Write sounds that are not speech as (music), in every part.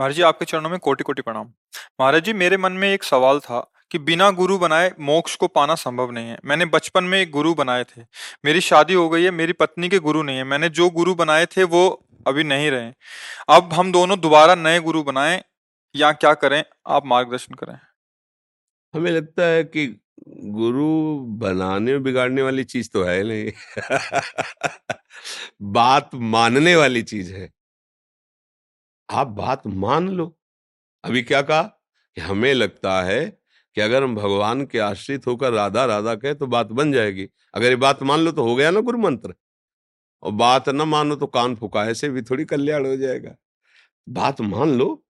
महाराज जी, आपके चरणों में कोटि कोटि प्रणाम। महाराज जी, मेरे मन में एक सवाल था कि बिना गुरु बनाए मोक्ष को पाना संभव नहीं है। मैंने बचपन में एक गुरु बनाए थे। मेरी शादी हो गई है, मेरी पत्नी के गुरु नहीं है। मैंने जो गुरु बनाए थे, वो अभी नहीं रहे। अब हम दोनों दोबारा नए गुरु बनाएँ या क्या करें? आप मार्गदर्शन करें। हमें लगता है कि गुरु बनाने और बिगाड़ने वाली चीज़ तो है नहीं। (laughs) बात मानने वाली चीज़ है। आप बात मान लो। अभी क्या कहा? कि हमें लगता है कि अगर हम भगवान के आश्रित होकर राधा राधा कहे तो बात बन जाएगी। अगर ये बात मान लो तो हो गया ना गुरु मंत्र और बात न मानो तो कान फुका ऐसे भी थोड़ी कल्याण हो जाएगा। बात मान लो,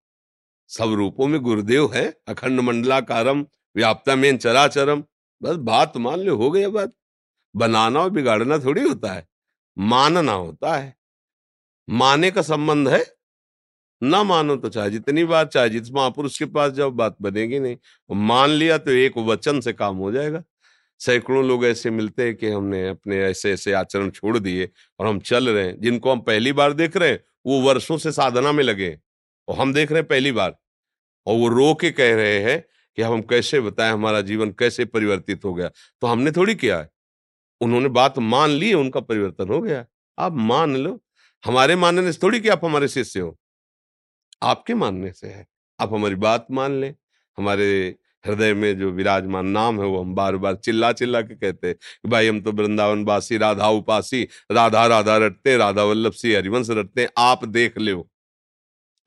सब रूपों में गुरुदेव है, अखंड मंडलाकारम, व्याप्ता में चराचरम। बस बात मान लो, हो गया बात। बनाना और बिगाड़ना थोड़ी होता है, मानना होता है। माने का संबंध है ना मानो तो चाहे जितनी बार चाहे जिस महापुरुष के पास जाओ, बात बनेगी नहीं। मान लिया तो एक वचन से काम हो जाएगा। सैकड़ों लोग ऐसे मिलते हैं कि हमने अपने ऐसे ऐसे आचरण छोड़ दिए और हम चल रहे हैं। जिनको हम पहली बार देख रहे हैं, वो वर्षों से साधना में लगे और हम देख रहे हैं पहली बार। और वो रो के कह रहे हैं कि हम कैसे बताएँ, हमारा जीवन कैसे परिवर्तित हो गया। तो हमने थोड़ी किया है। उन्होंने बात मान ली, उनका परिवर्तन हो गया। आप मान लो। हमारे मानने से थोड़ी कि आप हमारे शिष्य हो। आपके मानने से है। आप हमारी बात मान लें, हमारे हृदय में जो विराजमान नाम है वो हम बार बार चिल्ला चिल्ला के कहते हैं कि भाई हम तो वृंदावन वासी राधा उपासी, राधा राधा रटते, राधा वल्लभ सी हरिवंश रटते आप देख लो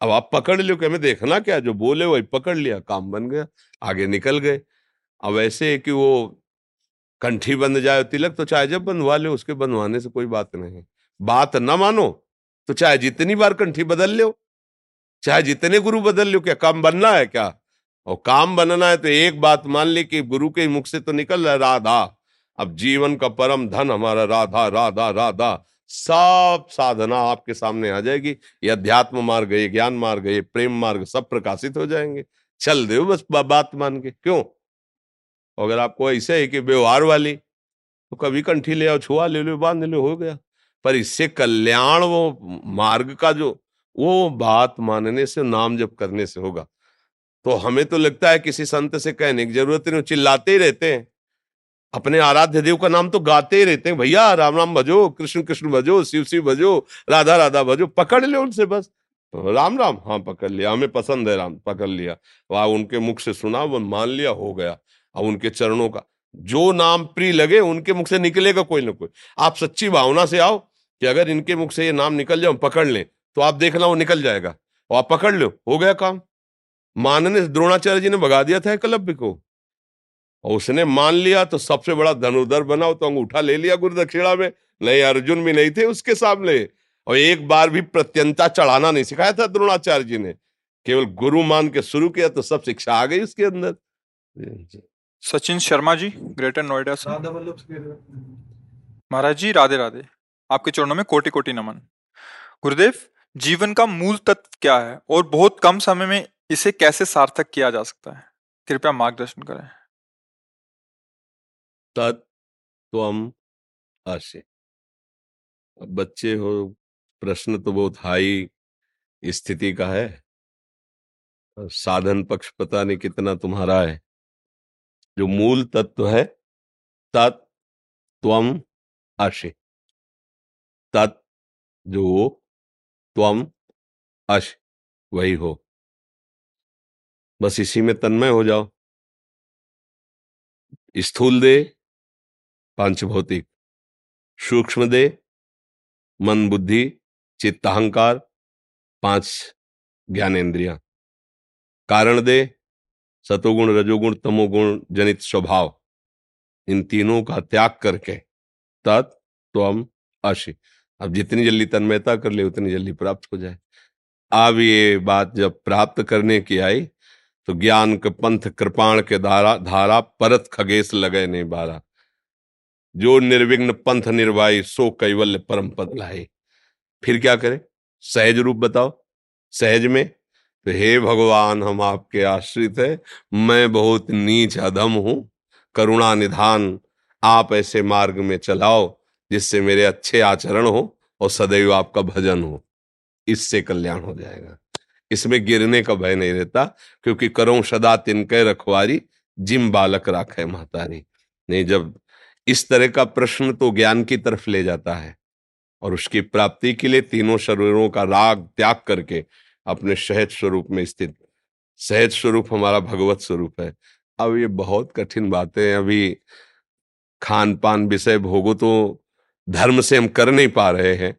अब आप पकड़ लो कि हमें देखना क्या जो बोले वही पकड़ लिया, काम बन गया, आगे निकल गए। अब ऐसे कि वो कंठी बंध जाए, तिलक तो चाहे जब बंधवा लो, उसके बंधवाने से कोई बात नहीं बात न मानो तो चाहे जितनी बार कंठी बदल लो चाहे जितने गुरु बदल लो क्या काम बनना है क्या? और काम बनना है तो एक बात मान ली कि गुरु के मुख से तो निकल रहा राधा। अब जीवन का परम धन हमारा राधा राधा राधा, सब साधना आपके सामने आ जाएगी। ये अध्यात्म मार्ग, ये ज्ञान मार्ग, ये प्रेम मार्ग सब प्रकाशित हो जाएँगे। चल दे बस बात मान के। क्यों? अगर आपको ऐसे है कि व्यवहार वाली तो कभी कंठी ले आओ, छुआ ले लो, बाँध ले, हो गया। पर इससे कल्याण वो मार्ग का जो वो बात मानने से, नाम जप करने से होगा। तो हमें तो लगता है किसी संत से कहने की ज़रूरत नहीं चिल्लाते ही रहते हैं। अपने आराध्य देव का नाम तो गाते ही रहते हैं, भैया, राम राम भजो कृष्ण कृष्ण भजो शिव शिव भजो राधा राधा भजो पकड़ ले उनसे बस। राम राम हाँ पकड़ लिया, हमें पसंद है राम, पकड़ लिया। वह, उनके मुख से सुना, वो मान लिया, हो गया। अब उनके चरणों का, जो नाम प्रिय लगे, उनके मुख से निकलेगा कोई ना कोई। आप सच्ची भावना से आओ कि अगर इनके मुख से ये नाम निकल जाओ पकड़ लें। तो आप देखना वो निकल जाएगा। और आप पकड़ लो हो गया काम। मानने द्रोणाचार्य जी ने भगा दिया था एकलव्य को। और उसने मान लिया तो सबसे बड़ा धनुर्धर बना तो अंगूठा ले लिया गुरु दक्षिणा में। नहीं अर्जुन भी नहीं थे उसके सामने। और एक बार भी प्रत्यंता चढ़ाना नहीं सिखाया था द्रोणाचार्य जी ने। केवल गुरु मान के शुरू किया तो सब शिक्षा आ गई उसके अंदर। सचिन शर्मा जी ग्रेटर नोएडा से। महाराज जी राधे राधे। आपके चरणों में कोटि कोटि नमन। गुरुदेव जीवन का मूल तत्व क्या है और बहुत कम समय में इसे कैसे सार्थक किया जा सकता है? कृपया मार्गदर्शन करें। तत्व आशे अब बच्चे हो, प्रश्न तो बहुत हाई स्थिति का है। साधन पक्ष पता नहीं कितना तुम्हारा है। जो मूल तत्व है तत्व अश तत् जो त्वम अश, वही हो। बस इसी में तन्मय हो जाओ। स्थूल दे, पांचभौतिक। सूक्ष्म दे, मन बुद्धि चित्ताहंकार पाँच ज्ञानेन्द्रिया। कारण दे, सतोगुण, रजोगुण, तमोगुण, जनित स्वभाव। इन तीनों का त्याग करके तत्व अश। अब जितनी जल्दी तन्मयता कर ले, उतनी जल्दी प्राप्त हो जाए। अब ये बात जब प्राप्त करने की आई तो ज्ञान के पंथ कृपाण के धारा धारा परत खगेश लगे नहीं बारा। जो निर्विघ्न पंथ निर्वाही, सो कैवल्य परम पद लाए। फिर क्या करे? सहज रूप बताओ। सहज में तो हे भगवान, हम आपके आश्रित है। मैं बहुत नीच अधम हूँ। करुणा निधान, आप ऐसे मार्ग में चलाओ। जिससे मेरे अच्छे आचरण हो और सदैव आपका भजन हो। इससे कल्याण हो जाएगा। इसमें गिरने का भय नहीं रहता, क्योंकि करो सदा तिनके रखवारी, जिम बालक राखे महतारी। नहीं, जब इस तरह का प्रश्न तो ज्ञान की तरफ़ ले जाता है और उसकी प्राप्ति के लिए तीनों शरीरों का राग त्याग करके अपने सहज स्वरूप में स्थित, सहज स्वरूप हमारा भगवत स्वरूप है। अब ये बहुत कठिन बातें अभी खान पान विषय भोगो तो धर्म से हम कर नहीं पा रहे हैं।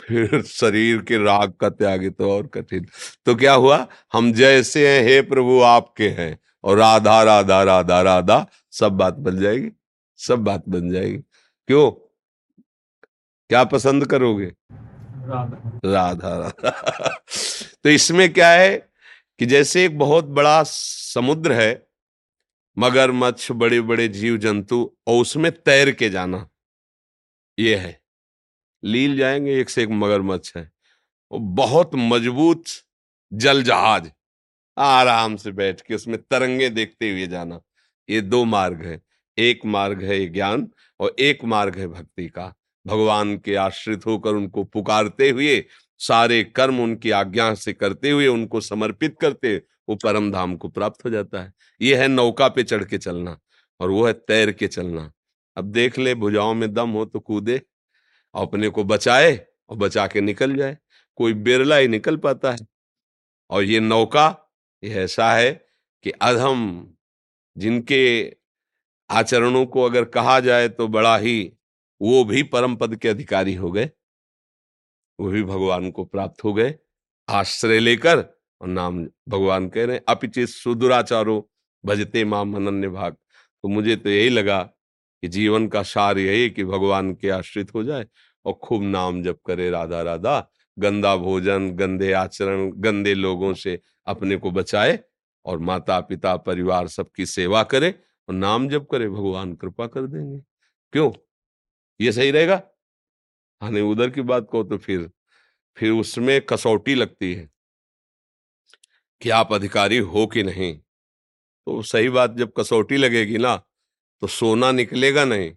फिर शरीर के राग का त्याग तो और कठिन। तो क्या हुआ? हम जैसे हैं हे प्रभु आपके हैं। और राधा राधा राधा राधा सब बात बन जाएगी। सब बात बन जाएगी। क्यों? क्या पसंद करोगे? राधा। राधा राधा। (laughs) तो इसमें क्या है कि जैसे एक बहुत बड़ा समुद्र है मगरमच्छ बड़े बड़े जीव जंतु और उसमें तैर के जाना। ये है। लील जाएँगे, एक से एक मगरमच्छ है। वो बहुत मज़बूत जल जहाज़। आराम से बैठ के उसमें तरंगे देखते हुए जाना। ये दो मार्ग है। एक मार्ग है ज्ञान और एक मार्ग है भक्ति का। भगवान के आश्रित होकर उनको पुकारते हुए, सारे कर्म उनकी आज्ञा से करते हुए, उनको समर्पित करते वो परम धाम को प्राप्त हो जाता है। ये है नौका पे चढ़ के चलना और वो है तैर के चलना। अब देख ले, भुजाओं में दम हो तो कूदे, अपने को बचाए और बचा के निकल जाए। कोई बिरला ही निकल पाता है। और ये नौका, ये ऐसा है कि अधम, जिनके आचरणों को अगर कहा जाए तो बड़ा ही, वो भी परम पद के अधिकारी हो गए। वो भी भगवान को प्राप्त हो गए। आश्रय लेकर और नाम भगवान कह रहे हैं, अपिचित सुदुराचारो, भजते माँ मनन्य भाग। तो मुझे तो यही लगा कि जीवन का सार यही कि भगवान के आश्रित हो जाए और खूब नाम जप करे राधा राधा, गंदा भोजन, गंदे आचरण, गंदे लोगों से अपने को बचाए और माता पिता परिवार सबकी सेवा करे और नाम जप करे, भगवान कृपा कर देंगे। क्यों? ये सही रहेगा? हाँ नहीं, उधर की बात कहो तो फिर फिर उसमें कसौटी लगती है कि आप अधिकारी हो कि नहीं? तो सही बात जब कसौटी लगेगी ना तो सोना निकलेगा नहीं।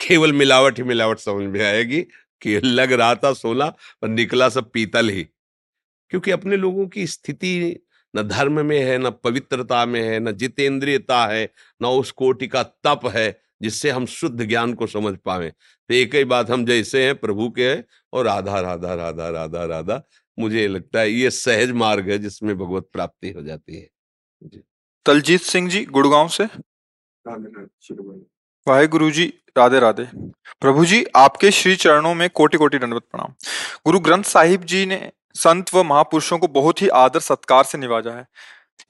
केवल मिलावट ही मिलावट समझ में आएगी कि लग रहा था सोना, पर निकला सब पीतल ही। क्योंकि अपने लोगों की स्थिति न धर्म में है, न पवित्रता में है, न जितेंद्रियता है, न उस कोटि का तप है, जिससे हम शुद्ध ज्ञान को समझ पाए तो एक ही बात हम जैसे हैं, प्रभु के हैं और राधा राधा राधा राधा राधा। मुझे लगता है ये सहज मार्ग है जिसमें भगवत प्राप्ति हो जाती है। जी। तलजीत सिंह जी, गुड़गांव से? वाहे गुरु जी, राधे राधे। प्रभु जी, आपके श्री चरणों में कोटि कोटि दंडवत प्रणाम। गुरु ग्रंथ साहिब जी ने संत व महापुरुषों को बहुत ही आदर सत्कार से निवाजा है।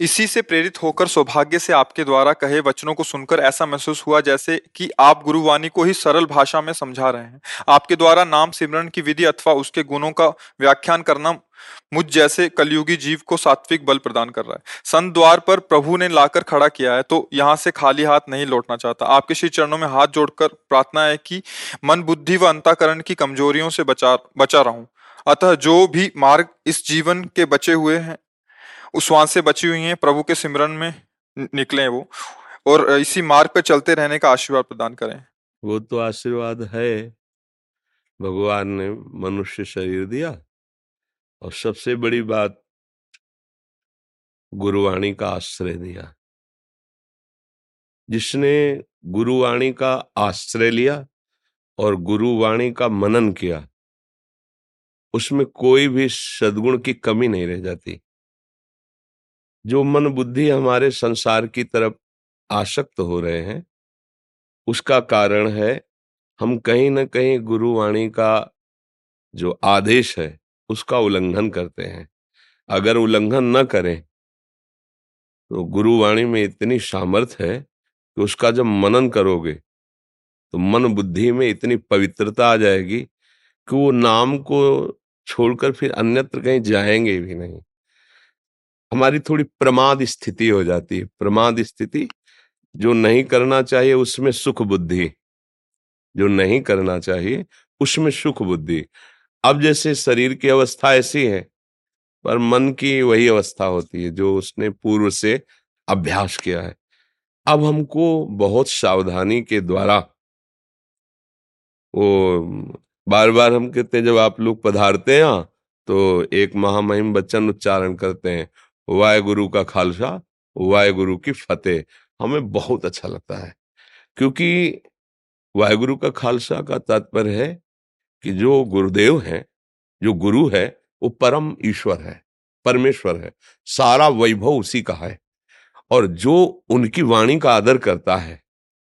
इसी से प्रेरित होकर सौभाग्य से आपके द्वारा कहे वचनों को सुनकर ऐसा महसूस हुआ जैसे कि आप गुरुवाणी को ही सरल भाषा में समझा रहे हैं। आपके द्वारा नाम सिमरण की विधि अथवा उसके गुणों का व्याख्यान करना मुझ जैसे कलयुगी जीव को सात्विक बल प्रदान कर रहा है। संत द्वार पर प्रभु ने लाकर खड़ा किया है तो यहाँ से खाली हाथ नहीं लौटना चाहता। आपके श्री चरणों में हाथ जोड़कर प्रार्थना है कि मन, बुद्धि व अंताकरण की कमजोरियों से बचा बचा रहूँ। अतः जो भी मार्ग इस जीवन के बचे हुए हैं उस वान से बची हुई हैं, प्रभु के सिमरन में निकले वो। और इसी मार्ग पर चलते रहने का आशीर्वाद प्रदान करें। वो तो आशीर्वाद है। भगवान ने मनुष्य शरीर दिया। और सबसे बड़ी बात, गुरुवाणी का आश्रय दिया। जिसने गुरुवाणी का आश्रय लिया और गुरुवाणी का मनन किया, उसमें कोई भी सदगुण की कमी नहीं रह जाती। जो मन बुद्धि हमारे संसार की तरफ़ आसक्त हो रहे हैं, उसका कारण है, हम कहीं ना कहीं गुरुवाणी का जो आदेश है, उसका उल्लंघन करते हैं। अगर उल्लंघन न करें तो गुरुवाणी में इतनी सामर्थ है कि उसका जब मनन करोगे तो मन बुद्धि में इतनी पवित्रता आ जाएगी कि वो नाम को छोड़कर फिर अन्यत्र कहीं जाएँगे भी नहीं। हमारी थोड़ी प्रमाद स्थिति हो जाती है। प्रमाद स्थिति जो नहीं करना चाहिए, उसमें सुख बुद्धि। जो नहीं करना चाहिए, उसमें सुख बुद्धि। अब जैसे शरीर की अवस्था ऐसी है, पर मन की वही अवस्था होती है, जो उसने पूर्व से अभ्यास किया है। अब हमको बहुत सावधानी के द्वारा वो बार बार हम कहते हैं, जब आप लोग पधारते हैं तो एक महामहिम बच्चन उच्चारण करते हैं। वाय गुरु का खालसा वाय गुरु की फतेह। हमें बहुत अच्छा लगता है, क्योंकि वाहेगुरु का खालसा का तात्पर्य है कि जो गुरुदेव हैं, जो गुरु है, वो परम ईश्वर है, परमेश्वर है। सारा वैभव उसी का है। और जो उनकी वाणी का आदर करता है,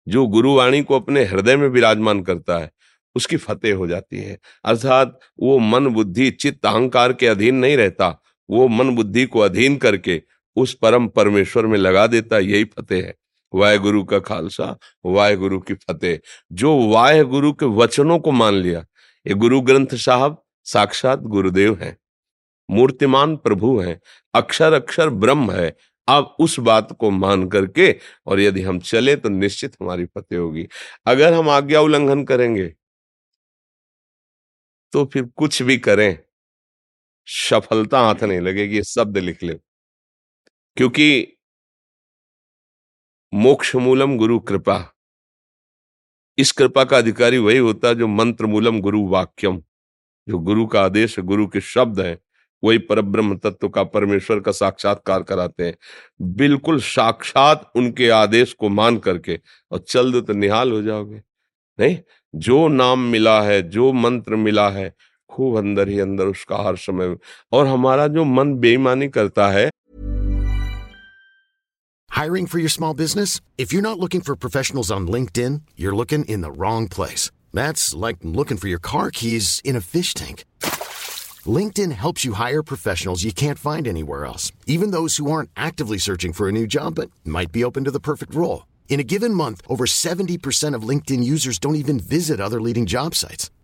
जो गुरुवाणी को अपने हृदय में विराजमान करता है, उसकी फतेह हो जाती है। अर्थात वो मन बुद्धि चित्त अहंकार के अधीन नहीं रहता वो मन बुद्धि को अधीन करके उस परम परमेश्वर में लगा देता यही फतेह है। वाय गुरु का खालसा वाय गुरु की फतेह। जो वाय गुरु के वचनों को मान लिया, ये गुरु ग्रंथ साहब साक्षात गुरुदेव हैं, मूर्तिमान प्रभु हैं, अक्षर अक्षर ब्रह्म है। आप उस बात को मान करके और यदि हम चले तो निश्चित हमारी फतेह होगी। अगर हम आज्ञा उल्लंघन करेंगे तो फिर कुछ भी करें। सफलता हाथ नहीं लगेगी, शब्द लिख ले। क्योंकि मोक्ष मूलम गुरु कृपा। इस कृपा का अधिकारी वही होता है जो मंत्र मूलम गुरु वाक्यम, जो गुरु का आदेश, गुरु के शब्द है, वही पर ब्रह्म तत्व का परमेश्वर का साक्षात्कार कराते हैं। बिल्कुल साक्षात उनके आदेश को मान करके और चल दो तो निहाल हो जाओगे। नहीं? जो नाम मिला है, जो मंत्र मिला है खूब अंदर ही अंदर उसका हर समय और हमारा जो मन बेईमानी करता है Hiring for your small business? If you're not looking for professionals on LinkedIn, you're looking in the wrong place. That's like looking for your car keys in a fish tank. LinkedIn helps you hire professionals you can't find anywhere else, even those who aren't actively searching for a new job but might be open to the perfect role. In a given month, over 70% of LinkedIn users don't even visit other leading job sites.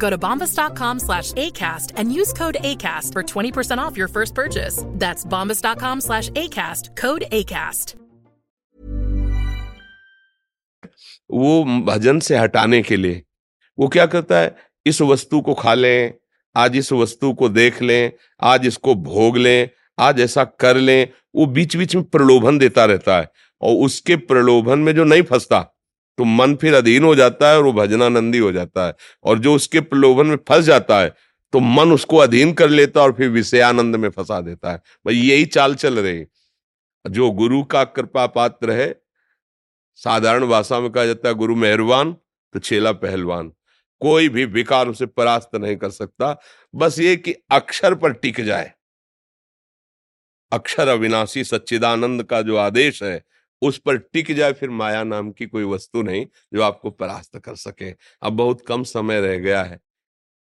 Go to bombas.com slash ACAST and use code ACAST for 20% off your first purchase. That's bombas.com slash ACAST, code ACAST. वो भजन से हटाने के लिए वो क्या करता है इस वस्तु को खा लें आज इस वस्तु को देख लें आज इसको भोग लें आज ऐसा कर लें वो बीच बीच में प्रलोभन देता रहता है और उसके प्रलोभन में जो नहीं फंसता तो मन फिर अधीन हो जाता है और वो भजनानंदी हो जाता है। और जो उसके प्रलोभन में फंस जाता है तो मन उसको अधीन कर लेता है और फिर विषयानंद में फंसा देता है। भाई, यही चाल चल रही जो गुरु का कृपा पात्र है, साधारण भाषा में कहा जाता है, गुरु मेहरबान तो छेला पहलवान। कोई भी विकार उसे परास्त नहीं कर सकता। बस ये कि अक्षर पर टिक जाए। अक्षर अविनाशी सच्चिदानंद का जो आदेश है उस पर टिक जाए, फिर माया नाम की कोई वस्तु नहीं जो आपको परास्त कर सके। अब बहुत कम समय रह गया है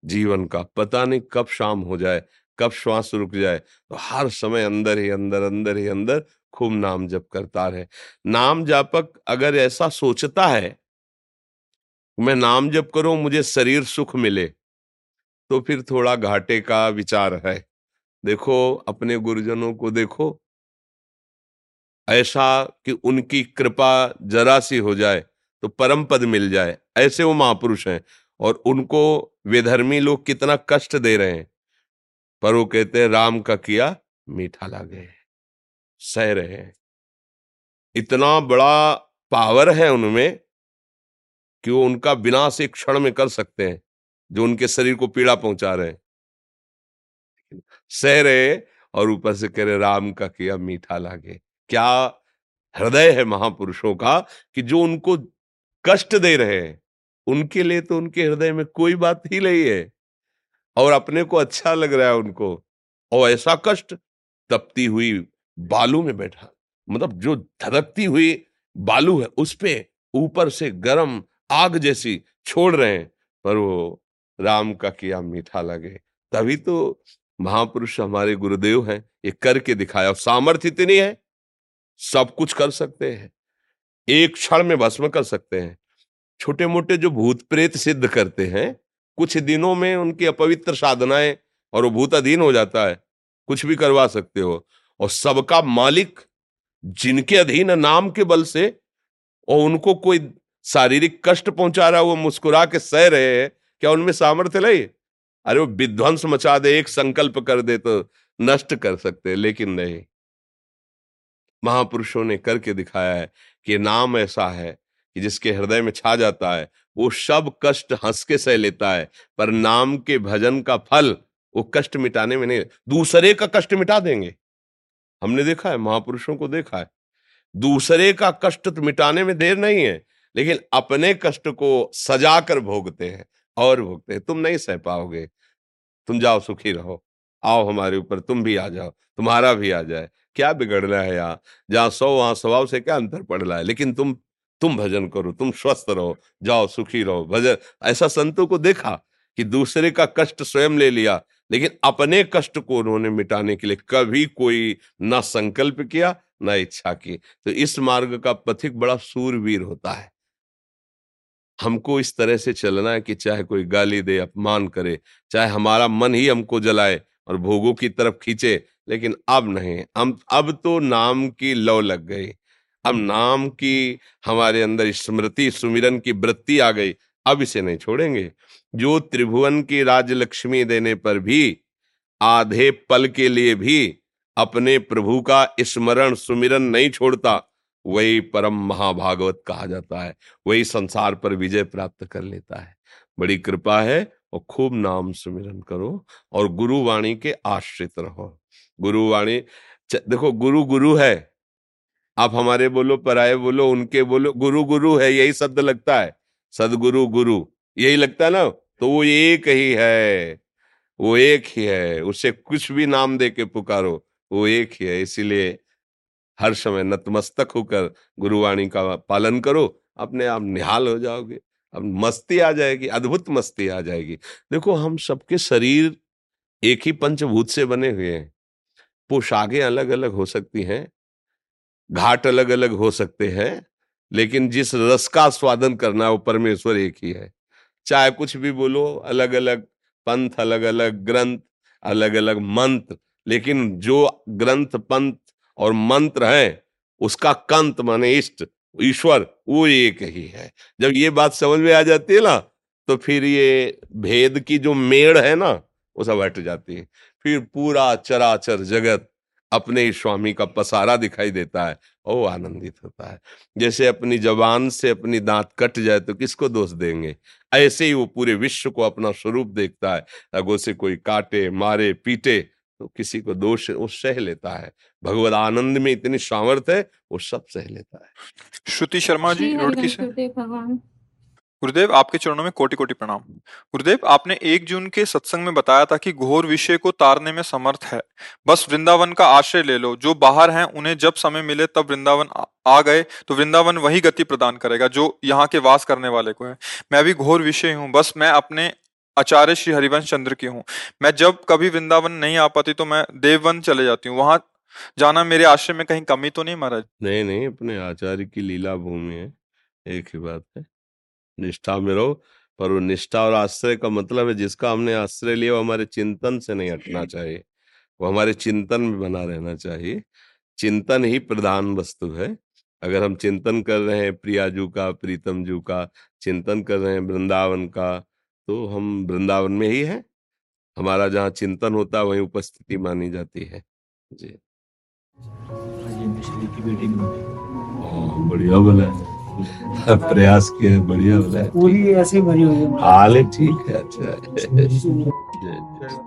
जीवन का। पता नहीं कब शाम हो जाए, कब श्वास रुक जाए तो हर समय अंदर ही अंदर अंदर ही अंदर खूब नाम जप करता रहे। नाम जापक अगर ऐसा सोचता है, मैं नाम जप करूँ, मुझे शरीर सुख मिले तो फिर थोड़ा घाटे का विचार है। देखो, अपने गुरुजनों को देखो ऐसा कि उनकी कृपा जरा सी हो जाए तो परम पद मिल जाए। ऐसे वो महापुरुष हैं और उनको विधर्मी लोग कितना कष्ट दे रहे हैं। पर वो कहते हैं, राम का किया मीठा लागे, सह रहे हैं। इतना बड़ा पावर है उनमें कि वो उनका विनाश एक क्षण में कर सकते हैं, जो उनके शरीर को पीड़ा पहुँचा रहे हैं। सह रहे और ऊपर से कह रहे, राम का किया मीठा लागे। क्या हृदय है महापुरुषों का कि जो उनको कष्ट दे रहे हैं? उनके लिए तो उनके हृदय में कोई बात ही नहीं है। और अपने को अच्छा लग रहा है उनको। और ऐसा कष्ट तपती हुई बालू में बैठा। मतलब जो धड़कती हुई बालू है, उस पे ऊपर से गरम आग जैसी छोड़ रहे हैं। पर वो राम का किया मीठा लगे। तभी तो महापुरुष हमारे गुरुदेव हैं। ये करके दिखाया। सामर्थ्य इतनी है सब कुछ कर सकते हैं। एक क्षण में भस्म कर सकते हैं। छोटे मोटे जो भूत प्रेत सिद्ध करते हैं, कुछ दिनों में उनकी अपवित्र साधनाएँ और वो भूत अधीन हो जाता है। कुछ भी करवा सकते हो। और सबका मालिक, जिनके अधीन नाम के बल से और उनको कोई शारीरिक कष्ट पहुँचा रहा है, वो मुस्कुरा के सह रहे हैं, क्या उनमें सामर्थ्य नहीं? अरे वो विध्वंस मचा दे, एक संकल्प कर दे तो नष्ट कर सकते लेकिन नहीं। महापुरुषों ने करके दिखाया है कि नाम ऐसा है कि जिसके हृदय में छा जाता है, वो सब कष्ट हंस के सह लेता है, पर नाम के भजन का फल वो कष्ट मिटाने में नहीं, दूसरे का कष्ट मिटा देंगे। हमने देखा है, महापुरुषों को देखा है। दूसरे का कष्ट तो मिटाने में देर नहीं है, लेकिन अपने कष्ट को सजा कर भोगते हैं, और भोगते हैं। तुम नहीं सह पाओगे। तुम जाओ सुखी रहो। आओ हमारे ऊपर, तुम भी आ जाओ, तुम्हारा भी आ जाए। क्या बिगड़ना है यहाँ? जहाँ सौ, वहाँ स्वभाव से क्या अंतर पड़ रहा है? लेकिन तुम तुम भजन करो, तुम स्वस्थ रहो, जाओ सुखी रहो। भजन, ऐसा संतों को देखा कि दूसरे का कष्ट स्वयं ले लिया, लेकिन अपने कष्ट को उन्होंने मिटाने के लिए कभी कोई न संकल्प किया, ना इच्छा की। तो इस मार्ग का पथिक बड़ा सूरवीर होता है। हमको इस तरह से चलना है कि चाहे कोई गाली दे, अपमान करे, चाहे हमारा मन ही हमको जलाए और भोगों की तरफ़ खींचे लेकिन अब नहीं। हम अब तो नाम की लव लग गई। अब नाम की हमारे अंदर स्मृति सुमिरन की वृत्ति आ गई। अब इसे नहीं छोड़ेंगे। जो त्रिभुवन की राजलक्ष्मी देने पर भी आधे पल के लिए भी अपने प्रभु का स्मरण सुमिरन नहीं छोड़ता वही परम महाभागवत कहा जाता है। वही संसार पर विजय प्राप्त कर लेता है। बड़ी कृपा है और खूब नाम सुमिरन करो और गुरुवाणी के आश्रित रहो। गुरुवाणी देखो गुरु गुरु है। आप हमारे बोलो, पराये बोलो, उनके बोलो, गुरु गुरु है, यही शब्द लगता है। सदगुरु गुरु, यही लगता है ना? तो वो एक ही है, वो एक ही है। उसे कुछ भी नाम दे के पुकारो, वो एक ही है। इसीलिए हर समय नतमस्तक होकर गुरुवाणी का पालन करो, अपने आप निहाल हो जाओगे। अब मस्ती आ जाएगी, अद्भुत मस्ती आ जाएगी। देखो, हम सबके शरीर एक ही पंचभूत से बने हुए हैं। पोशाकें अलग अलग हो सकती हैं, घाट अलग अलग हो सकते हैं, लेकिन जिस रस का स्वादन करना वो परमेश्वर एक ही है। चाहे कुछ भी बोलो अलग अलग पंथ अलग अलग ग्रंथ अलग अलग मंत्र, लेकिन जो ग्रंथ, पंथ और मंत्र है, उसका कंत माने इष्ट। ईश्वर, वो एक ही है। जब ये बात समझ में आ जाती है ना तो फिर ये भेद की जो मेड़ है ना, वो सब हट जाती है। फिर पूरा चराचर जगत अपने ही स्वामी का पसारा दिखाई देता है और वो आनंदित होता है। जैसे अपनी जबान से अपनी दांत कट जाए तो किसको दोष देंगे? ऐसे ही वो पूरे विश्व को अपना स्वरूप देखता है। अगो से कोई काटे, मारे, पीटे तो किसी को दोष वो सह लेता है। भगवत आनंद में इतनी सामर्थ्य है वो सब सह लेता है। श्रुति शर्मा जी श्री रुड़की से। गुरुदेव आपके चरणों में कोटि कोटि प्रणाम। गुरुदेव आपने एक जून के सत्संग में बताया था कि घोर विषय को तारने में समर्थ है। बस वृंदावन का आश्रय ले लो। जो बाहर हैं उन्हें जब समय मिले तब वृंदावन आ गए तो वृंदावन वही गति प्रदान करेगा जो यहाँ के वास करने वाले को है। मैं भी घोर विषय हूँ। बस मैं अपने आचार्य श्री हरिवंश चंद्र की हूँ। मैं जब कभी वृंदावन नहीं आ पाती तो मैं देववन चले जाती हूँ। वहाँ जाना मेरे आश्रय में कहीं कमी तो नहीं महाराज? नहीं नहीं, अपने आचार्य की लीला भूमि है, एक ही बात है। निष्ठा में रहो, पर वो निष्ठा और आश्रय का मतलब है जिसका हमने आश्रय लिया, वो हमारे चिंतन से नहीं हटना चाहिए। वो हमारे चिंतन में बना रहना चाहिए। चिंतन ही प्रधान वस्तु है। अगर हम चिंतन कर रहे हैं प्रियाजू का प्रीतम जू का, चिंतन कर रहे हैं वृंदावन का तो हम वृंदावन में ही हैं। हमारा जहाँ चिंतन होता है वही उपस्थिति मानी जाती है। जी। हाँ, बढ़िया बोला। है प्रयास किया बढ़िया बोला। है पूरी ऐसे भरी हुई हाल है ठीक है अच्छा।